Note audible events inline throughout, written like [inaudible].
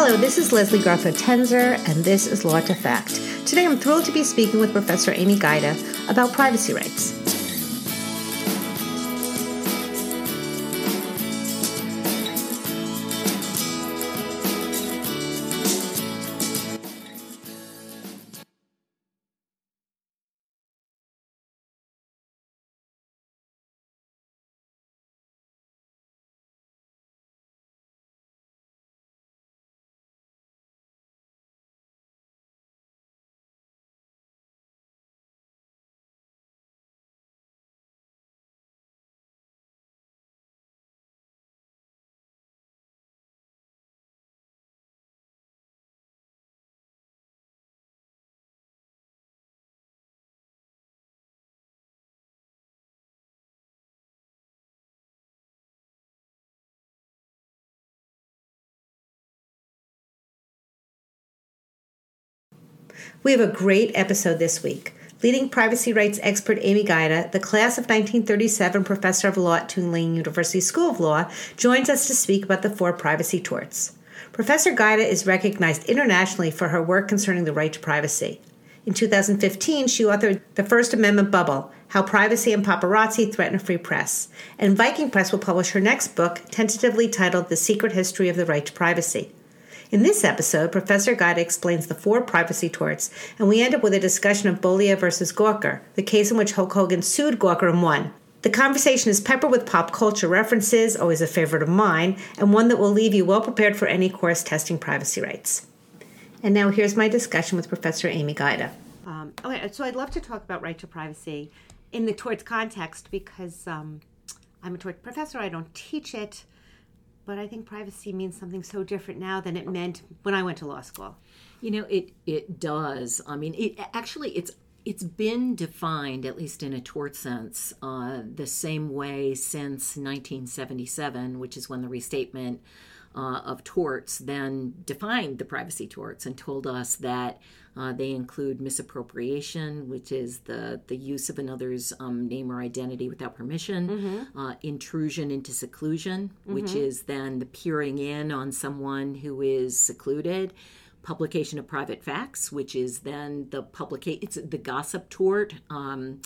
Hello, this is Leslie Garfield Tenzer, and this is Law to Fact. Today I'm thrilled to be speaking with Professor Amy Gajda about privacy rights. We have a great episode this week. Leading privacy rights expert Amy Gajda, the class of 1937 professor of law at Tulane University School of Law, joins us to speak about the four privacy torts. Professor Gajda is recognized internationally for her work concerning the right to privacy. In 2015, she authored The First Amendment Bubble How Privacy and Paparazzi Threaten a Free Press. And Viking Press will publish her next book, tentatively titled The Secret History of the Right to Privacy. In this episode, Professor Gajda explains the four privacy torts, and we end up with a discussion of Bollea versus Gawker, the case in which Hulk Hogan sued Gawker and won. The conversation is peppered with pop culture references, always a favorite of mine, and one that will leave you well prepared for any course testing privacy rights. And now here's my discussion with Professor Amy Gajda. Um, okay, so I'd love to talk about right to privacy in the torts context because um, I'm a tort professor. I don't teach it but I think privacy means something so different now than it meant when I went to law school. You know, it it does. I mean, it actually it's it's been defined, at least in a tort sense, uh, the same way since 1977, which is when the restatement uh, of torts then defined the privacy torts and told us that uh, they include misappropriation, which is the, the use of another's um, name or identity without permission, mm-hmm. uh, intrusion into seclusion, mm-hmm. which is then the peering in on someone who is secluded, publication of private facts, which is then the publication, it's the gossip tort. Um,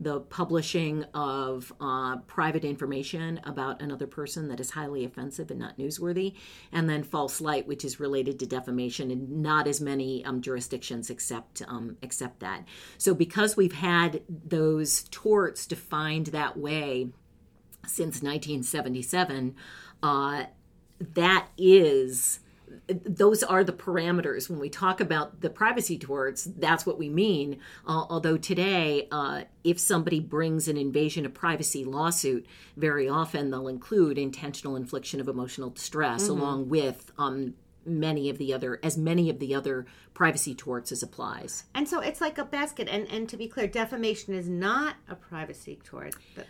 the publishing of uh, private information about another person that is highly offensive and not newsworthy, and then false light, which is related to defamation, and not as many um, jurisdictions accept um, accept that. So, because we've had those torts defined that way since 1977, uh, that is those are the parameters. When we talk about the privacy torts that's what we mean. Uh, although today uh, if somebody brings an invasion of privacy lawsuit very often they'll include intentional infliction of emotional distress mm-hmm. along with um, many of the other as many of the other privacy torts as applies. And so it's like a basket. And and to be clear defamation is not a privacy tort but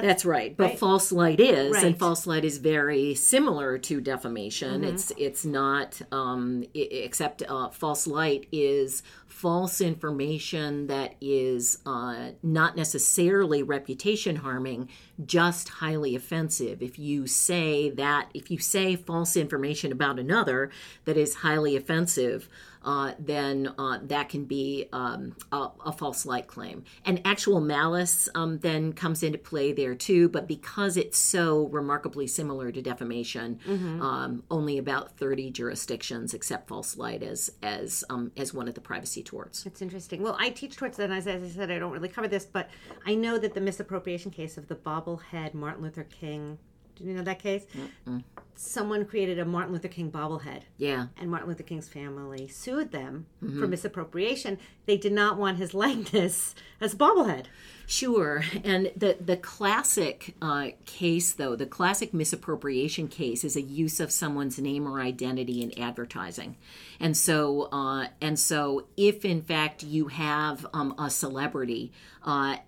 that's, That's right. But right? false light is, right. and false light is very similar to defamation. Mm-hmm. It's it's not, um, except uh, false light is false information that is uh, not necessarily reputation harming, just highly offensive. If you say that, if you say false information about another that is highly offensive uh, then uh, that can be um, a, a, false light claim. And actual malice um, then comes into play there too, but because it's so remarkably similar to defamation, mm-hmm. um, only about 30 jurisdictions accept false light as as um, as one of the privacy torts. That's interesting. Well, I teach torts, and as, as I said, I don't really cover this, but I know that the misappropriation case of the bobblehead Martin Luther King do you know that case? Mm-mm. Someone created a Martin Luther King bobblehead. Yeah. And Martin Luther King's family sued them mm-hmm. for misappropriation. They did not want his [laughs] likeness as a bobblehead. Sure. And the, the classic uh, case, though, the classic misappropriation case is a use of someone's name or identity in advertising. And so, uh, and so if in fact you have um, a celebrity, uh,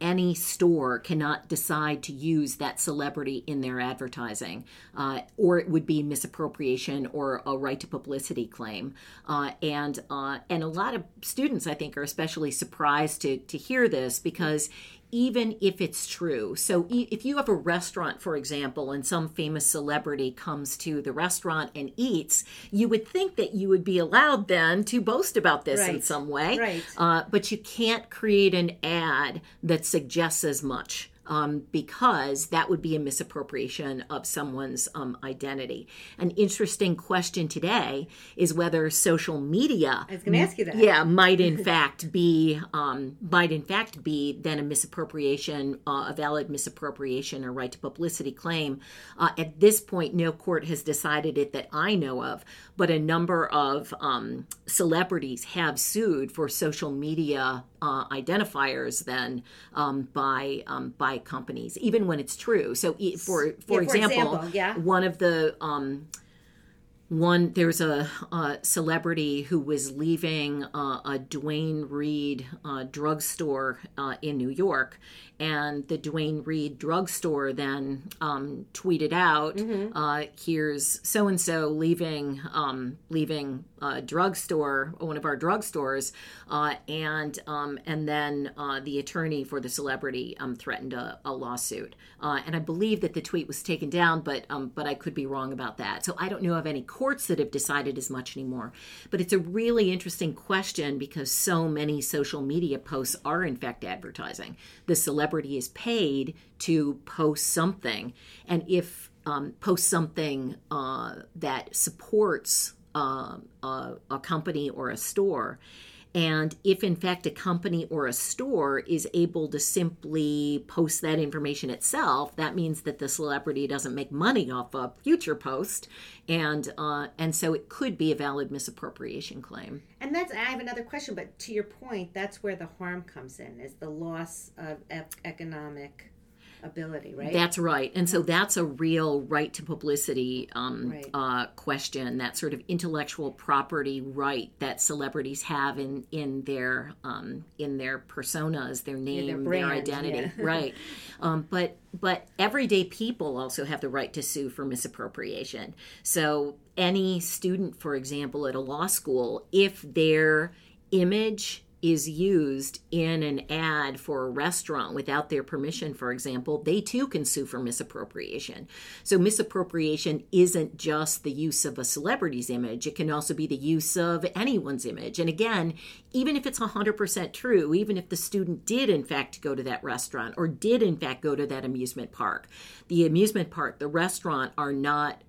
any store cannot decide to use that celebrity in their advertising. Uh, or it would be misappropriation or a right to publicity claim. Uh, and uh, and a lot of students, I think, are especially surprised to to hear this because even if it's true. So if you have a restaurant, for example, and some famous celebrity comes to the restaurant and eats, you would think that you would be allowed then to boast about this right. in some way. Right. Uh, but you can't create an ad that suggests as much um, because that would be a misappropriation of someone's um, identity. An interesting question today is whether social media. I was going to ask you that. Yeah, might in [laughs] fact be um, might in fact be then a misappropriation, uh, a valid misappropriation or right to publicity claim. Uh, at this point, no court has decided it that I know of, but a number of um, celebrities have sued for social media uh, identifiers then um, by um, by companies, even when it's true. So, for for, yeah, for example, example, yeah. one of the um, one there's a, a, celebrity who was leaving uh, a Duane Reade uh, drugstore uh, in New York, and the Duane Reade drugstore then um, tweeted out, mm-hmm. "Here's so and so leaving um, leaving a drugstore, one of our drugstores," uh, and um, and then uh, the attorney for the celebrity um, threatened a, a lawsuit, and I believe that the tweet was taken down, but um, but I could be wrong about that. So I don't know of any courts that have decided as much anymore. But it's a really interesting question because so many social media posts are, in fact, advertising. The celebrity is paid to post something, and if um, post something uh, that supports uh, a, a company or a store, and if, in fact, a company or a store is able to simply post that information itself, that means that the celebrity doesn't make money off a future post, and uh, and so it could be a valid misappropriation claim. And that's I have another question, but to your point, that's where the harm comes in: is the loss of economic ability, right? That's right. And so that's a real right to publicity um, Right. uh, question, that sort of intellectual property right that celebrities have in in their um, in their personas, their name, their, brand, identity, yeah. [laughs] right? Um, but but everyday people also have the right to sue for misappropriation. So any student, for example, at a law school, if their image is used in an ad for a restaurant without their permission, for example, they too can sue for misappropriation. So, misappropriation isn't just the use of a celebrity's image, it can also be the use of anyone's image. And again, even if it's 100% true, even if the student did in fact go to that restaurant or did in fact go to that amusement park, the amusement park, the restaurant are not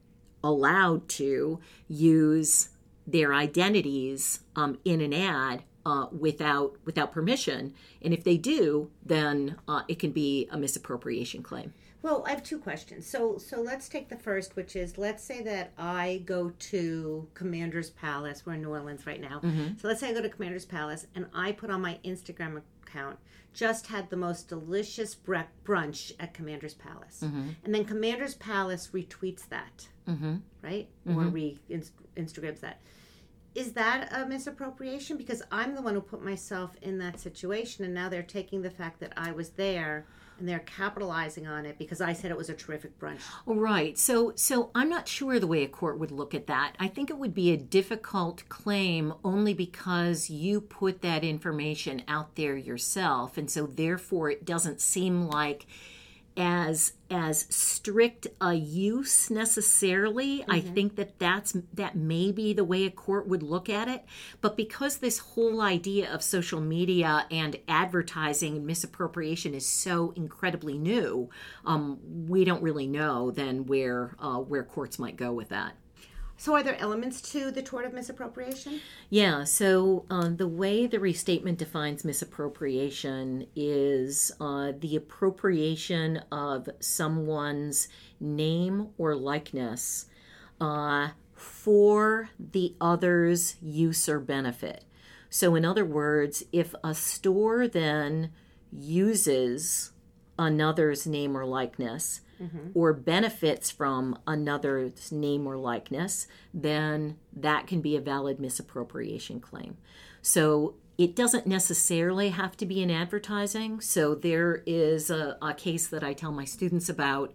allowed to use their identities um, in an ad uh, without without permission, and if they do, then uh, it can be a misappropriation claim. Well, I have two questions. So, so let's take the first, which is let's say that I go to Commander's Palace. We're in New Orleans right now. So let's say I go to Commander's Palace and I put on my Instagram account just had the most delicious bre- brunch at Commander's Palace, and then Commander's Palace retweets that, mm-hmm. right, or re Instagrams that. Is that a misappropriation? Because I'm the one who put myself in that situation, and now they're taking the fact that I was there and they're capitalizing on it because I said it was a terrific brunch. Right. So so I'm not sure the way a court would look at that. I think it would be a difficult claim only because you put that information out there yourself and so therefore it doesn't seem like as as strict a use necessarily i think that that's that may be the way a court would look at it. But because this whole idea of social media and advertising and misappropriation is so incredibly new um, we don't really know then where uh, where courts might go with that So, are there elements to the tort of misappropriation? Yeah, so um, the way the restatement defines misappropriation is uh, the appropriation of someone's name or likeness uh, for the other's use or benefit. So, in other words, if a store then uses another's name or likeness, or benefits from another's name or likeness, then that can be a valid misappropriation claim. So it doesn't necessarily have to be in advertising. So there is a, a case that I tell my students about.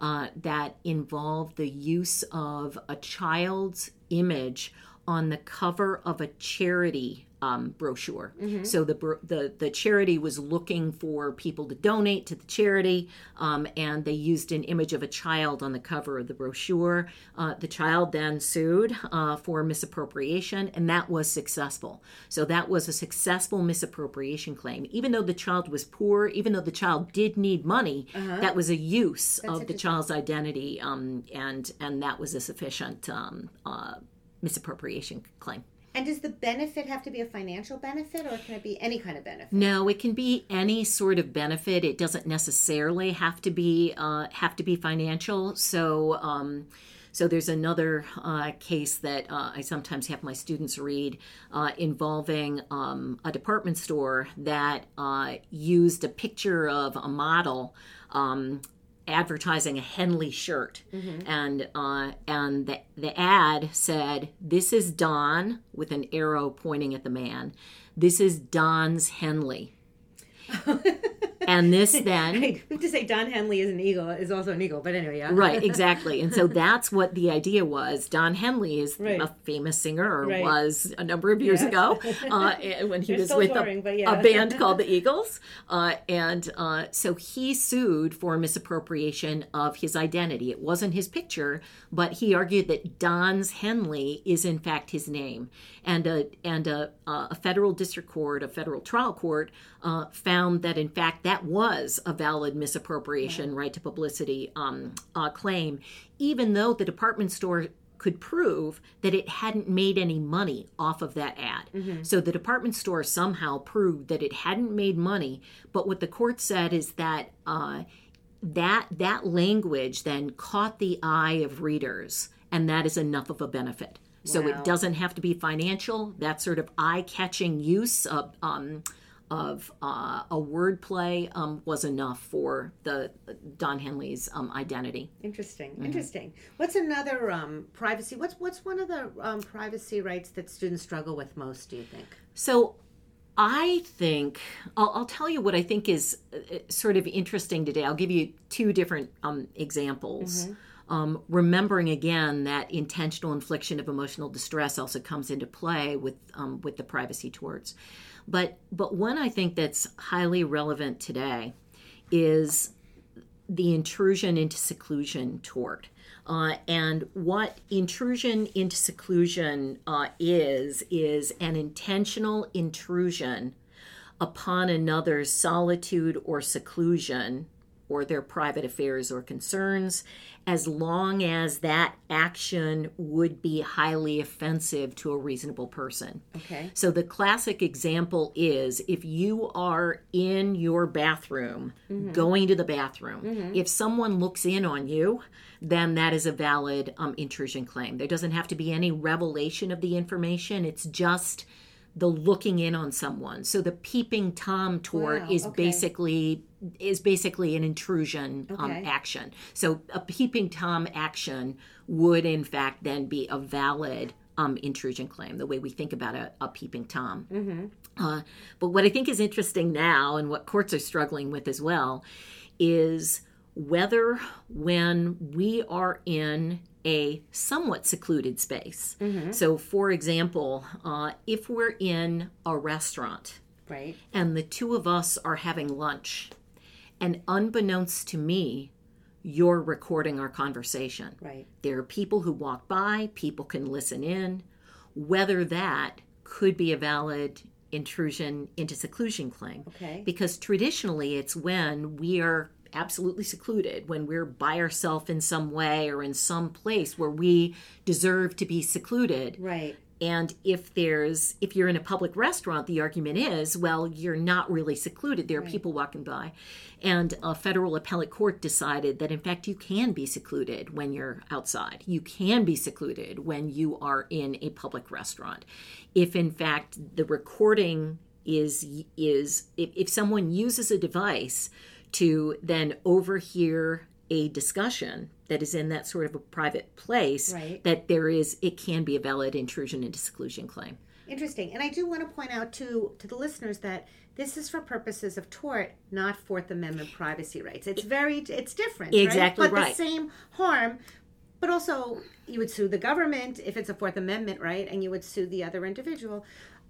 uh, that involved the use of a child's image on the cover of a charity um, brochure. Mm-hmm. So the, the the charity was looking for people to donate to the charity, um, and they used an image of a child on the cover of the brochure. Uh, the child then sued uh, for misappropriation, and that was successful. So that was a successful misappropriation claim. Even though the child was poor, even though the child did need money, uh-huh. that was a use That's of the child's identity, um, and and that was a sufficient um, uh, misappropriation claim. And does the benefit have to be a financial benefit or can it be any kind of benefit? No, it can be any sort of benefit. It doesn't necessarily have to be uh, have to be financial. So um, so there's another uh, case that uh, I sometimes have my students read uh, involving um, a department store that uh, used a picture of a model um, advertising a Henley shirt, mm-hmm. and uh, and the the ad said, "This is Don with an arrow pointing at the man. This is Don's Henley." [laughs] and this [laughs] then to say Don Henley is an eagle is also an eagle, but anyway, yeah. right, [laughs] exactly. And so that's what the idea was. Don Henley is right. a famous singer, or right. was a number of years yes. ago [laughs] uh, when he was with touring, a, yeah. a, band called the Eagles, uh, and uh, so he sued for misappropriation of his identity. It wasn't his picture, but he argued that Don's Henley is in fact his name, and a and a, a federal district court, a federal trial court, uh, found that in fact that was a valid misappropriation right to publicity um, uh, claim, even though the department store could prove that it hadn't made any money off of that ad. Mm-hmm. So the department store somehow proved that it hadn't made money. But what the court said is that uh, that that language then caught the eye of readers, and that is enough of a benefit. Wow. So it doesn't have to be financial. That sort of eye-catching use of um, of uh, a wordplay um, was enough for the Don Henley's um, identity. Interesting, mm-hmm. interesting. What's another um, privacy? What's what's one of the um, privacy rights that students struggle with most? Do you think? So. I think I'll, I'll tell you what I think is uh, sort of interesting today. I'll give you two different um, examples. Mm-hmm. Um, remembering again that intentional infliction of emotional distress also comes into play with um, with the privacy torts. But but one I think that's highly relevant today is the intrusion into seclusion tort. Uh, and what intrusion into seclusion uh, is, is an intentional intrusion upon another's solitude or seclusion or their private affairs or concerns, as long as that action would be highly offensive to a reasonable person. Okay. So the classic example is if you are in your bathroom, mm-hmm. going to the bathroom, mm-hmm. if someone looks in on you, then that is a valid um, intrusion claim. There doesn't have to be any revelation of the information. It's just the looking in on someone. So the peeping tom tort wow, is okay. basically is basically an intrusion um, okay. um, action. So a peeping tom action would in fact then be a valid um, intrusion claim. The way we think about a, a peeping tom. Mm-hmm. Uh, but what I think is interesting now, and what courts are struggling with as well, is whether when we are in a somewhat secluded space. Mm-hmm. So, for example, uh, if we're in a restaurant, right, and the two of us are having lunch, and unbeknownst to me, you're recording our conversation. Right. There are people who walk by, people can listen in. Whether that could be a valid intrusion into seclusion claim. Okay. Because traditionally it's when we are absolutely secluded, when we're by ourselves in some way or in some place where we deserve to be secluded. Right. And if there's if you're in a public restaurant, the argument is, well, you're not really secluded. There are right. people walking by. And a federal appellate court decided that in fact you can be secluded when you're outside. You can be secluded when you are in a public restaurant. If in fact the recording is is if, if someone uses a device to then overhear a discussion that is in that sort of a private place, Right. that there is it can be a valid intrusion into seclusion claim. Interesting. And I do want to point out to to the listeners that this is for purposes of tort, not Fourth Amendment privacy rights. It's very it's different. right? Exactly But right. the same harm. But also you would sue the government if it's a Fourth Amendment right, and you would sue the other individual.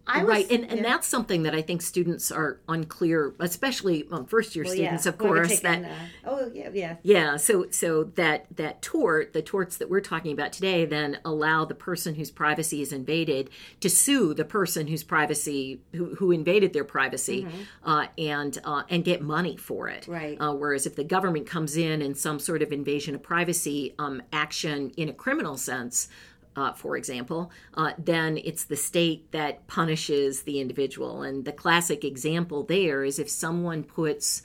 I right, and, and yeah. that's something that I think students are unclear, especially um, first year Well, students, yeah. of course. that uh, oh yeah, yeah. Yeah, so so that that tort, the torts that we're talking about today, then allow the person whose privacy is invaded to sue the person whose privacy who, who invaded their privacy, uh, and uh, and get money for it. Mm-hmm. Right. Uh, whereas if the government comes in in some sort of invasion of privacy um, action in a criminal sense. Uh, for example, uh, then it's the state that punishes the individual. And the classic example there is if someone puts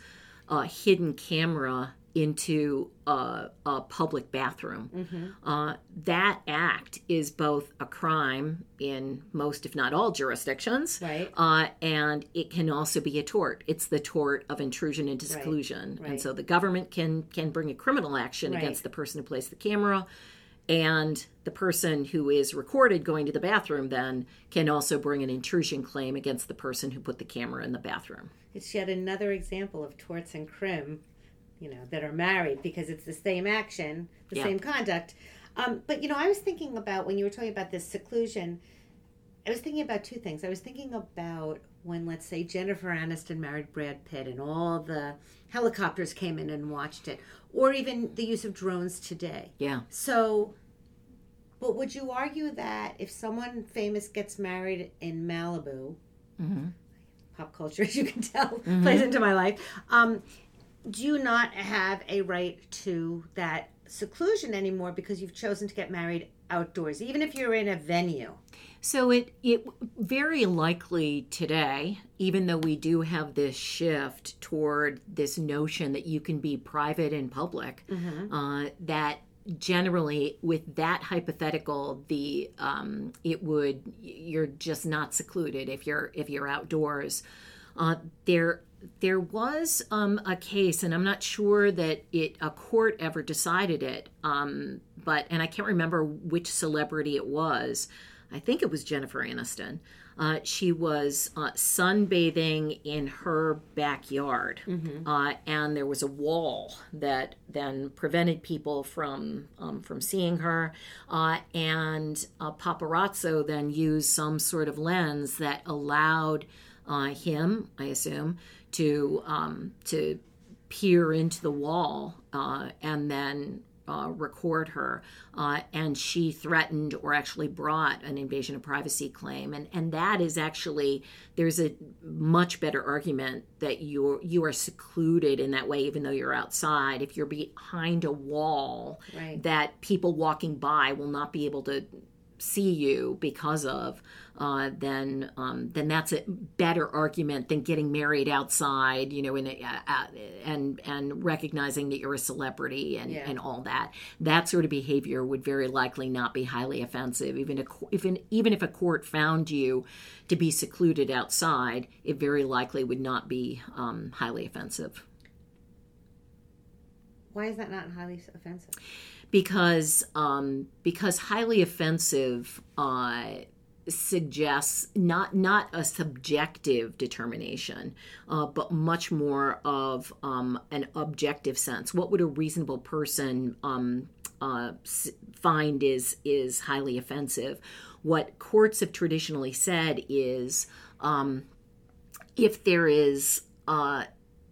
a hidden camera into a, a public bathroom. Mm-hmm. Uh, that act is both a crime in most, if not all, jurisdictions, Right. uh, and it can also be a tort. It's the tort of intrusion into seclusion, right. and so the government can can bring a criminal action Right. against the person who placed the camera. And the person who is recorded going to the bathroom then can also bring an intrusion claim against the person who put the camera in the bathroom. It's yet another example of torts and crim, you know, that are married because it's the same action, the Yeah. same conduct. Um, but you know, I was thinking about when you were talking about this seclusion. I was thinking about two things. I was thinking about when, let's say, Jennifer Aniston married Brad Pitt, and all the helicopters came in and watched it, or even the use of drones today. Yeah. So, but would you argue that if someone famous gets married in Malibu, pop culture, [laughs] as you can tell, plays into my life, um, do you not have a right to that seclusion anymore because you've chosen to get married outdoors, even if you're in a venue? So it it very likely today, even though we do have this shift toward this notion that you can be private and public, uh, that generally with that hypothetical, the um, it would you're just not secluded if you're if you're outdoors. Uh, there there was um, a case, and I'm not sure that it a court ever decided it, um, but and I can't remember which celebrity it was. I think it was Jennifer Aniston. Uh, she was uh, sunbathing in her backyard, uh, and there was a wall that then prevented people from um, from seeing her. Uh, and paparazzo then used some sort of lens that allowed uh, him, I assume, to um, to peer into the wall uh, and then uh, record her. Uh, and she threatened or actually brought an invasion of privacy claim. And, and that is actually, there's a much better argument that you're, you are secluded in that way, even though you're outside. If you're behind a wall Right. that people walking by will not be able to see you because of, uh, then um, then that's a better argument than getting married outside, you know, in a, uh, and and recognizing that you're a celebrity and, Yeah. and all that. That sort of behavior would very likely not be highly offensive. Even a, even even if a court found you to be secluded outside, it very likely would not be um, highly offensive. Why is that not highly offensive? because um, because highly offensive uh, suggests not not a subjective determination, uh, but much more of um, an objective sense. What would a reasonable person um, uh, find is is highly offensive? What courts have traditionally said is um, if there is uh,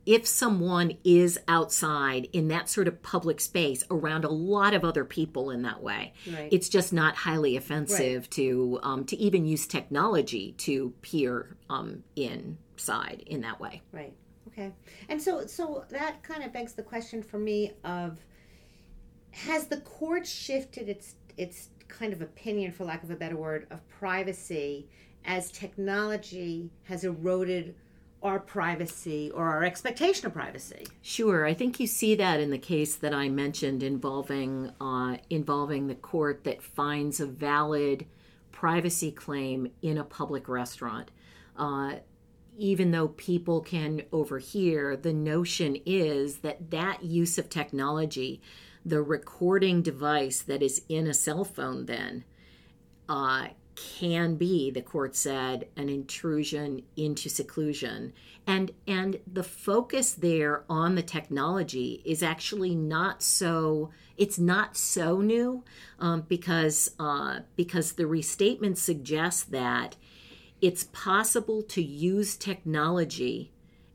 if someone is outside in that sort of public space around a lot of other people in that way, Right. it's just not highly offensive to um, to even use technology to peer um, inside in that way. Right. Okay. And so so that kind of begs the question for me of has the court shifted its its kind of opinion for lack of a better word of privacy as technology has eroded our privacy or our expectation of privacy? Sure, I think you see that in the case that I mentioned involving uh, involving the court that finds a valid privacy claim in a public restaurant. Uh, even though people can overhear, the notion is that that use of technology, the recording device that is in a cell phone, then uh, can be, the court said, an intrusion into seclusion. And and the focus there on the technology is actually not so it's not so new um, because uh, because the restatement suggests that it's possible to use technology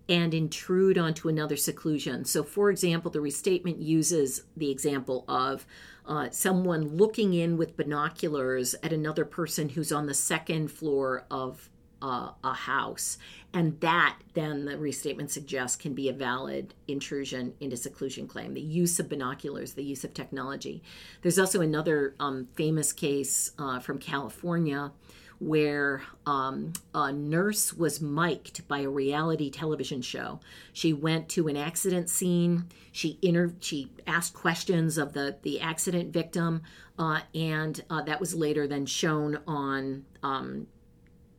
and intrude onto another seclusion. So, for example, the restatement uses the example of uh, someone looking in with binoculars at another person who's on the second floor of uh, a house. And that, then, the restatement suggests, can be a valid intrusion into seclusion claim. The use of binoculars, the use of technology. There's also another um, famous case uh, from California where um, a nurse was mic'd by a reality television show. She went to an accident scene. She inter- she asked questions of the the accident victim, uh, and uh, that was later then shown on um,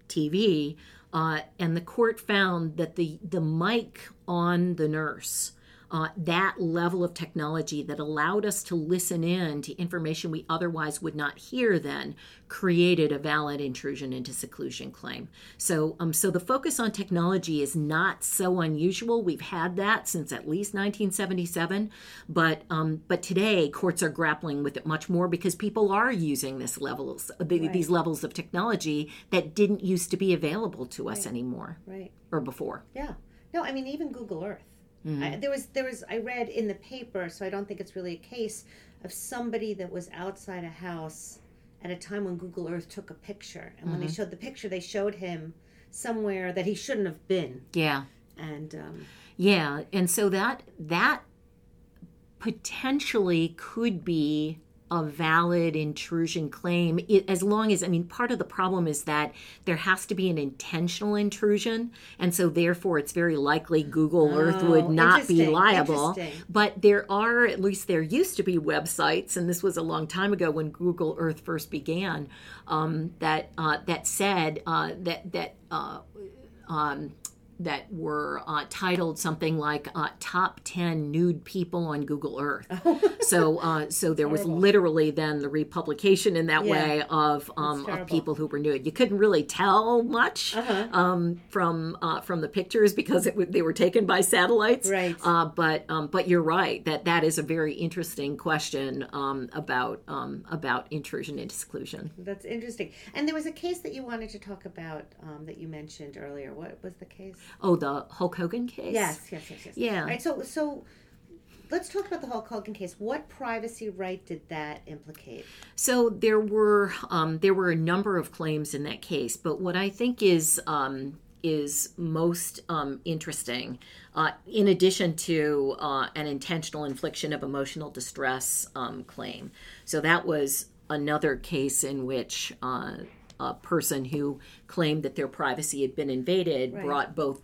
TV. Uh, and the court found that the the mic on the nurse uh, that level of technology that allowed us to listen in to information we otherwise would not hear then created a valid intrusion into seclusion claim. So, um, so the focus on technology is not so unusual. We've had that since at least 1977, but um, but today courts are grappling with it much more because people are using this levels the, right. these levels of technology that didn't used to be available to us right. anymore, right, or before. Yeah. No, I mean even Google Earth Mm-hmm. I, there was there was I read in the paper, so I don't think it's really a case of somebody that was outside a house at a time when Google Earth took a picture, and mm-hmm. when they mm-hmm. showed the picture, they showed him somewhere that he shouldn't have been. Yeah. And um, yeah, and so that that potentially could be a valid intrusion claim as long as i mean part of the problem is that there has to be an intentional intrusion and so therefore it's very likely google oh, earth would not be liable. but there are at least there used to be websites and this was a long time ago when google earth first began um, that uh, that said uh, that that uh, um, that were uh, titled something like uh, "Top 10 Nude People on Google Earth." [laughs] so, uh, so there was literally then the republication in that yeah. way of um, of people who were nude. You couldn't really tell much uh-huh. um, from uh, from the pictures because it, they were taken by satellites. Right. Uh, but um, but you're right that that is a very interesting question um, about um, about intrusion into seclusion. That's interesting. And there was a case that you wanted to talk about um, that you mentioned earlier. What was the case? Oh, the Hulk Hogan case. Yes, yes, yes, yes. Yeah. All right. So, so let's talk about the Hulk Hogan case. What privacy right did that implicate? So there were um, there were a number of claims in that case, but what I think is um, is most um, interesting, uh, in addition to uh, an intentional infliction of emotional distress um, claim. So that was another case in which. Uh, a person who claimed that their privacy had been invaded right. brought both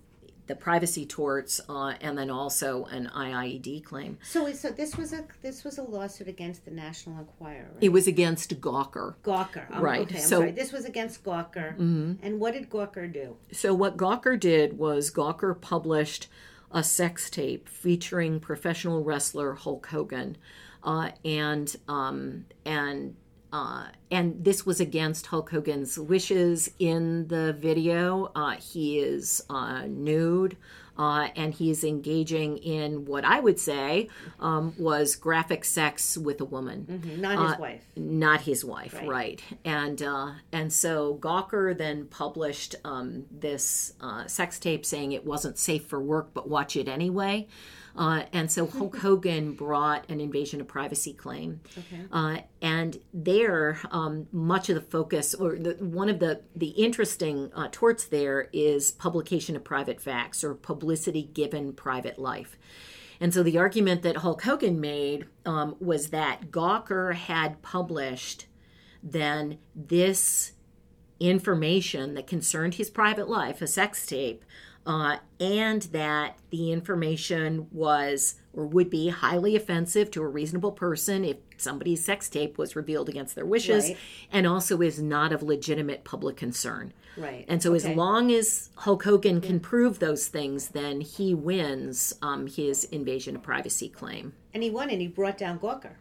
the privacy torts uh, and then also an IIED claim. So, so this was a this was a lawsuit against the National Enquirer. Right? It was against Gawker. Gawker, oh, right? Okay, I'm so sorry. this was against Gawker. Mm-hmm. And what did Gawker do? So what Gawker did was Gawker published a sex tape featuring professional wrestler Hulk Hogan, uh, and um, and uh, and this was against Hulk Hogan's wishes in the video. Uh, he is uh, nude. Uh, and is engaging in what I would say um, was graphic sex with a woman, mm-hmm. not his uh, wife. Not his wife, right? right. And uh, and so Gawker then published um, this sex tape saying it wasn't safe for work, but watch it anyway. Uh, and so Hulk [laughs] Hogan brought an invasion of privacy claim. Okay. Uh, and there, um, much of the focus, or the, one of the, the interesting uh, torts there is publication of private facts or publicity given private life. And so the argument that Hulk Hogan made um, was that Gawker had published then this information that concerned his private life, a sex tape, uh, and that the information was or would be highly offensive to a reasonable person if somebody's sex tape was revealed against their wishes, Right. and also is not of legitimate public concern. Right. And so, Okay. as long as Hulk Hogan can prove those things, then he wins um, his invasion of privacy claim. And he won and he brought down Gawker.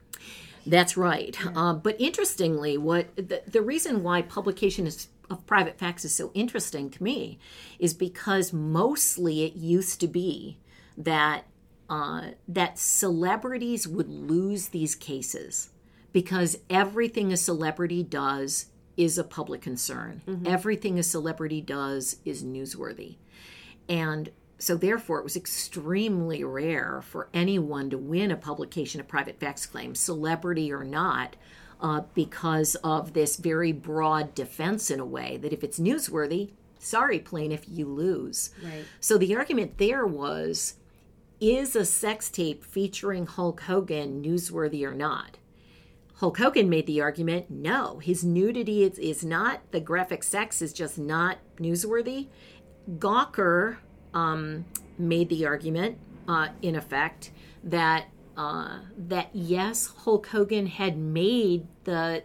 That's right. Uh, but interestingly, what the, the reason why publication is, of private facts is so interesting to me is because mostly it used to be that uh, that celebrities would lose these cases because everything a celebrity does is a public concern. Everything a celebrity does is newsworthy. And so, therefore, it was extremely rare for anyone to win a publication of private facts claim, celebrity or not, uh, because of this very broad defense in a way that if it's newsworthy, sorry, plaintiff, you lose. Right. So, the argument there was is a sex tape featuring Hulk Hogan newsworthy or not? Hulk Hogan made the argument no, his nudity is, is not, the graphic sex is just not newsworthy. Gawker um, made the argument, uh, in effect, that uh, that yes, Hulk Hogan had made the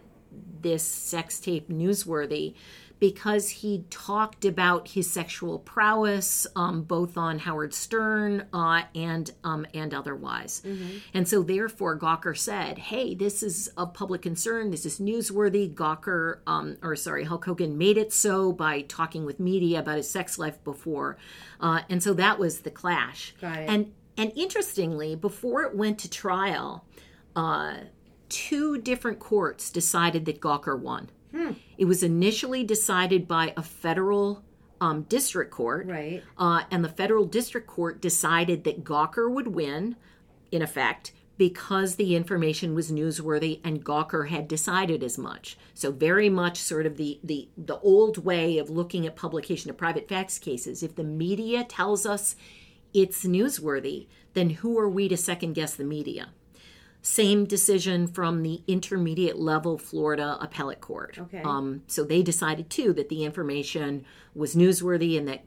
this sex tape newsworthy because he talked about his sexual prowess, um, both on Howard Stern uh, and um, and otherwise. And so, therefore, Gawker said, "Hey, this is of public concern. This is newsworthy." Gawker, um, or sorry, Hulk Hogan made it so by talking with media about his sex life before, uh, and so that was the clash. Got it. And and interestingly, before it went to trial, uh, two different courts decided that Gawker won. It was initially decided by a federal um, district court, Right. uh, and the federal district court decided that Gawker would win, in effect, because the information was newsworthy and Gawker had decided as much. So very much sort of the the the old way of looking at publication of private facts cases. If the media tells us it's newsworthy, then who are we to second guess the media? Same decision from the intermediate level Florida appellate court. Okay. Um, so they decided too that the information was newsworthy and that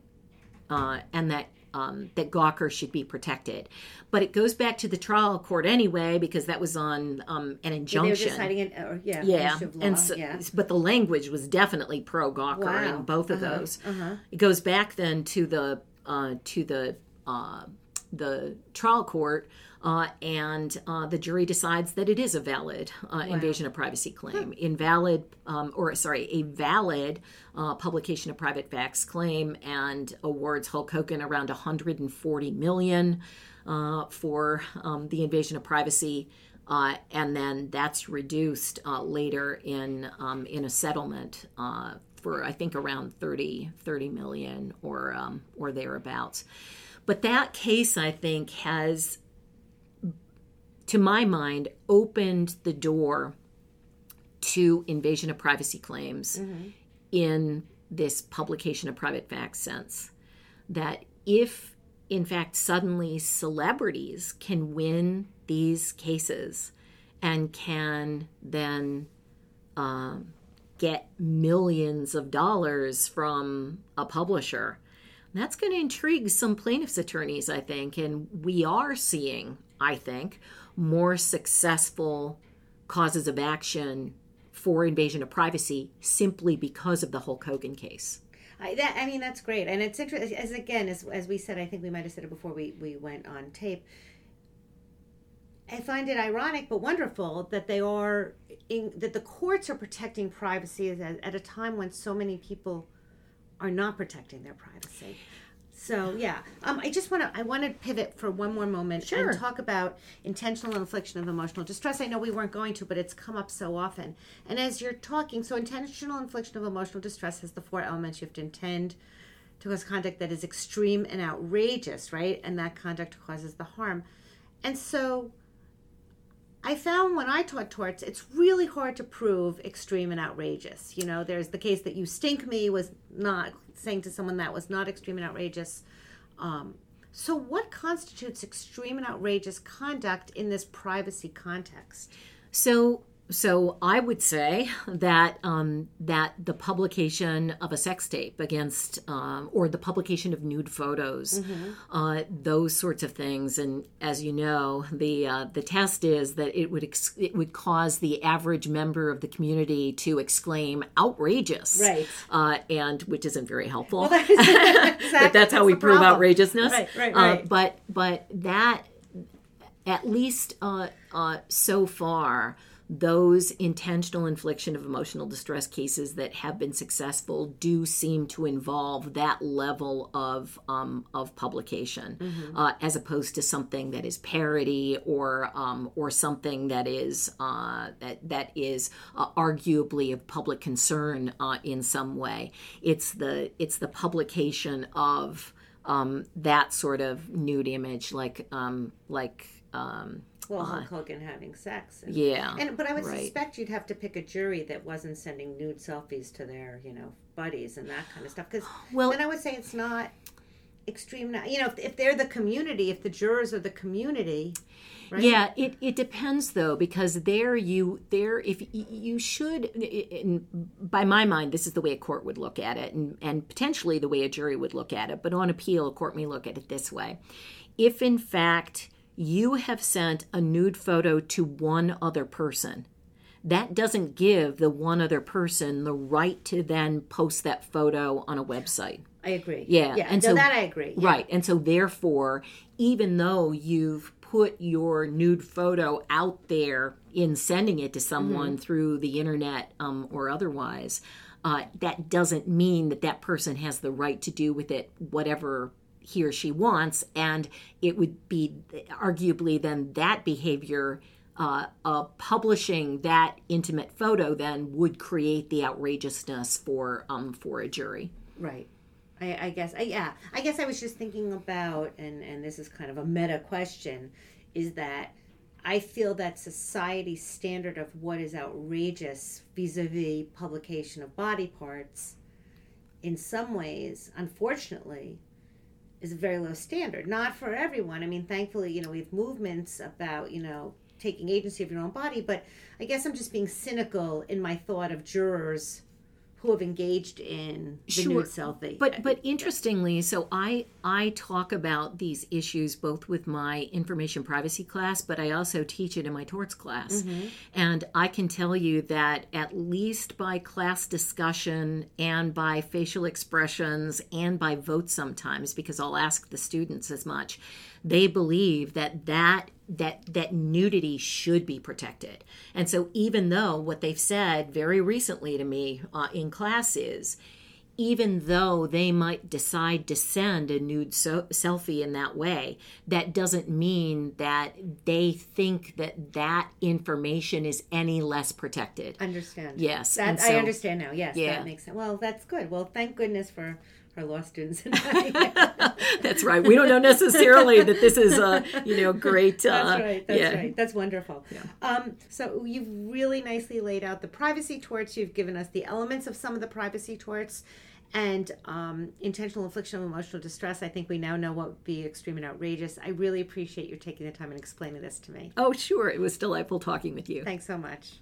uh, and that um, that Gawker should be protected. But it goes back to the trial court anyway because that was on um, an They were injunction. deciding it, yeah. yeah, and so, yeah. but the language was definitely pro Gawker Wow. in both of Uh-huh, those. uh-huh. It goes back then to the uh, to the uh, the trial court, uh, and uh, the jury decides that it is a valid uh, invasion of privacy claim, invalid, um, or sorry, a valid uh, publication of private facts claim, and awards Hulk Hogan around 140 million uh, for um, the invasion of privacy. Uh, and then that's reduced uh, later in um, in a settlement uh, for I think around 30, 30 million or um, or thereabouts. But that case, I think, has, to my mind, opened the door to invasion of privacy claims in this publication of private facts sense. That if, in fact, suddenly celebrities can win these cases and can then um, get millions of dollars from a publisher, that's going to intrigue some plaintiffs' attorneys, I think. And we are seeing, I think, more successful causes of action for invasion of privacy simply because of the Hulk Hogan case. I, that, I mean, that's great, and it's interesting. As again, as, as we said, I think we might have said it before we, we went on tape. I find it ironic but wonderful that they are in, that the courts are protecting privacy at, at a time when so many people are not protecting their privacy. So yeah, um, I just want to I want to pivot for one more moment Sure. and talk about intentional infliction of emotional distress. I know we weren't going to, but it's come up so often. And as you're talking, so intentional infliction of emotional distress has the four elements. You have to intend to cause conduct that is extreme and outrageous, right? And that conduct causes the harm. And so I found when I taught torts, it's really hard to prove extreme and outrageous. You know, there's the case that you stink me was not saying to someone that was not extreme and outrageous. Um, so, what constitutes extreme and outrageous conduct in this privacy context? So so I would say that um, that the publication of a sex tape against um, or the publication of nude photos, mm-hmm. uh, those sorts of things, and as you know, the uh, the test is that it would ex- it would cause the average member of the community to exclaim outrageous, right? Uh, and which isn't very helpful. Well, that [laughs] is, [laughs] exactly, but that's how we prove problem. outrageousness, right? Right. Uh, right. but but that at least uh, uh, so far those intentional infliction of emotional distress cases that have been successful do seem to involve that level of um, of publication, mm-hmm. uh, as opposed to something that is parody or um, or something that is uh, that that is uh, arguably of public concern uh, in some way. It's the it's the publication of um, that sort of nude image, like um, like. Um, well, uh-huh. Hulk Hogan having sex. And, yeah. And but I would right. suspect you'd have to pick a jury that wasn't sending nude selfies to their you know buddies and that kind of stuff. Because [gasps] well, then I would say it's not extreme. You know, if, if they're the community, if the jurors are the community. Right? Yeah, it, it depends though because there you there if you should by my mind this is the way a court would look at it and, and potentially the way a jury would look at it but on appeal a court may look at it this way if in fact you have sent a nude photo to one other person. That doesn't give the one other person the right to then post that photo on a website. I agree. Yeah. Yeah. And no, so that I agree. Yeah. Right. And so therefore, even though you've put your nude photo out there in sending it to someone mm-hmm. through the internet um, or otherwise, uh, that doesn't mean that that person has the right to do with it whatever he or she wants, and it would be arguably then that behavior. Uh, publishing that intimate photo then would create the outrageousness for um, for a jury. Right. I, I guess. I, yeah. I guess I was just thinking about, and and this is kind of a meta question, is that I feel that society's standard of what is outrageous vis-a-vis publication of body parts, in some ways, unfortunately, is a very low standard. Not for everyone. I mean, thankfully, you know, we have movements about, you know, taking agency of your own body, but I guess I'm just being cynical in my thought of jurors who have engaged in the sure. nude selfie. But but interestingly, so I I talk about these issues both with my information privacy class, but I also teach it in my torts class. Mm-hmm. And I can tell you that at least by class discussion and by facial expressions and by votes sometimes, because I'll ask the students as much, they believe that that that that nudity should be protected. And so even though what they've said very recently to me uh, in class is even though they might decide to send a nude so- selfie in that way, that doesn't mean that they think that that information is any less protected. Understand? Yes, that, so, I understand now. Yes, yeah. that makes sense. Well, that's good. Well, thank goodness for our law students and [laughs] I. that's right. We don't know necessarily that this is a you know great. Uh, that's right. That's yeah. right. That's wonderful. Yeah. Um, so you've really nicely laid out the privacy torts. You've given us the elements of some of the privacy torts. And um, intentional infliction of emotional distress, I think we now know what would be extreme and outrageous. I really appreciate you taking the time and explaining this to me. Oh, sure. It was delightful talking with you. Thanks so much.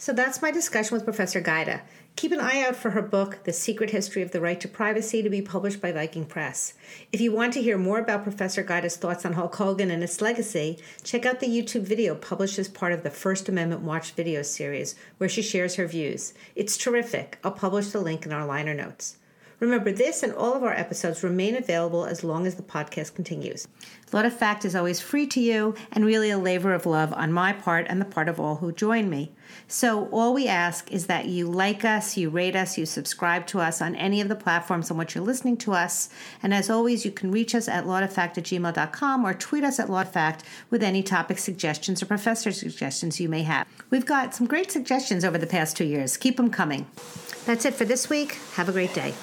So that's my discussion with Professor Gajda. Keep an eye out for her book, The Secret History of the Right to Privacy, to be published by Viking Press. If you want to hear more about Professor Gajda's thoughts on Hulk Hogan and its legacy, check out the YouTube video published as part of the First Amendment Watch video series, where she shares her views. It's terrific. I'll publish the link in our liner notes. Remember, this and all of our episodes remain available as long as the podcast continues. Law to Fact is always free to you and really a labor of love on my part and the part of all who join me. So, all we ask is that you like us, you rate us, you subscribe to us on any of the platforms on which you're listening to us. And as always, you can reach us at lawtofact at gmail.com or tweet us at lawtofact with any topic suggestions or professor suggestions you may have. We've got some great suggestions over the past two years. Keep them coming. That's it for this week. Have a great day.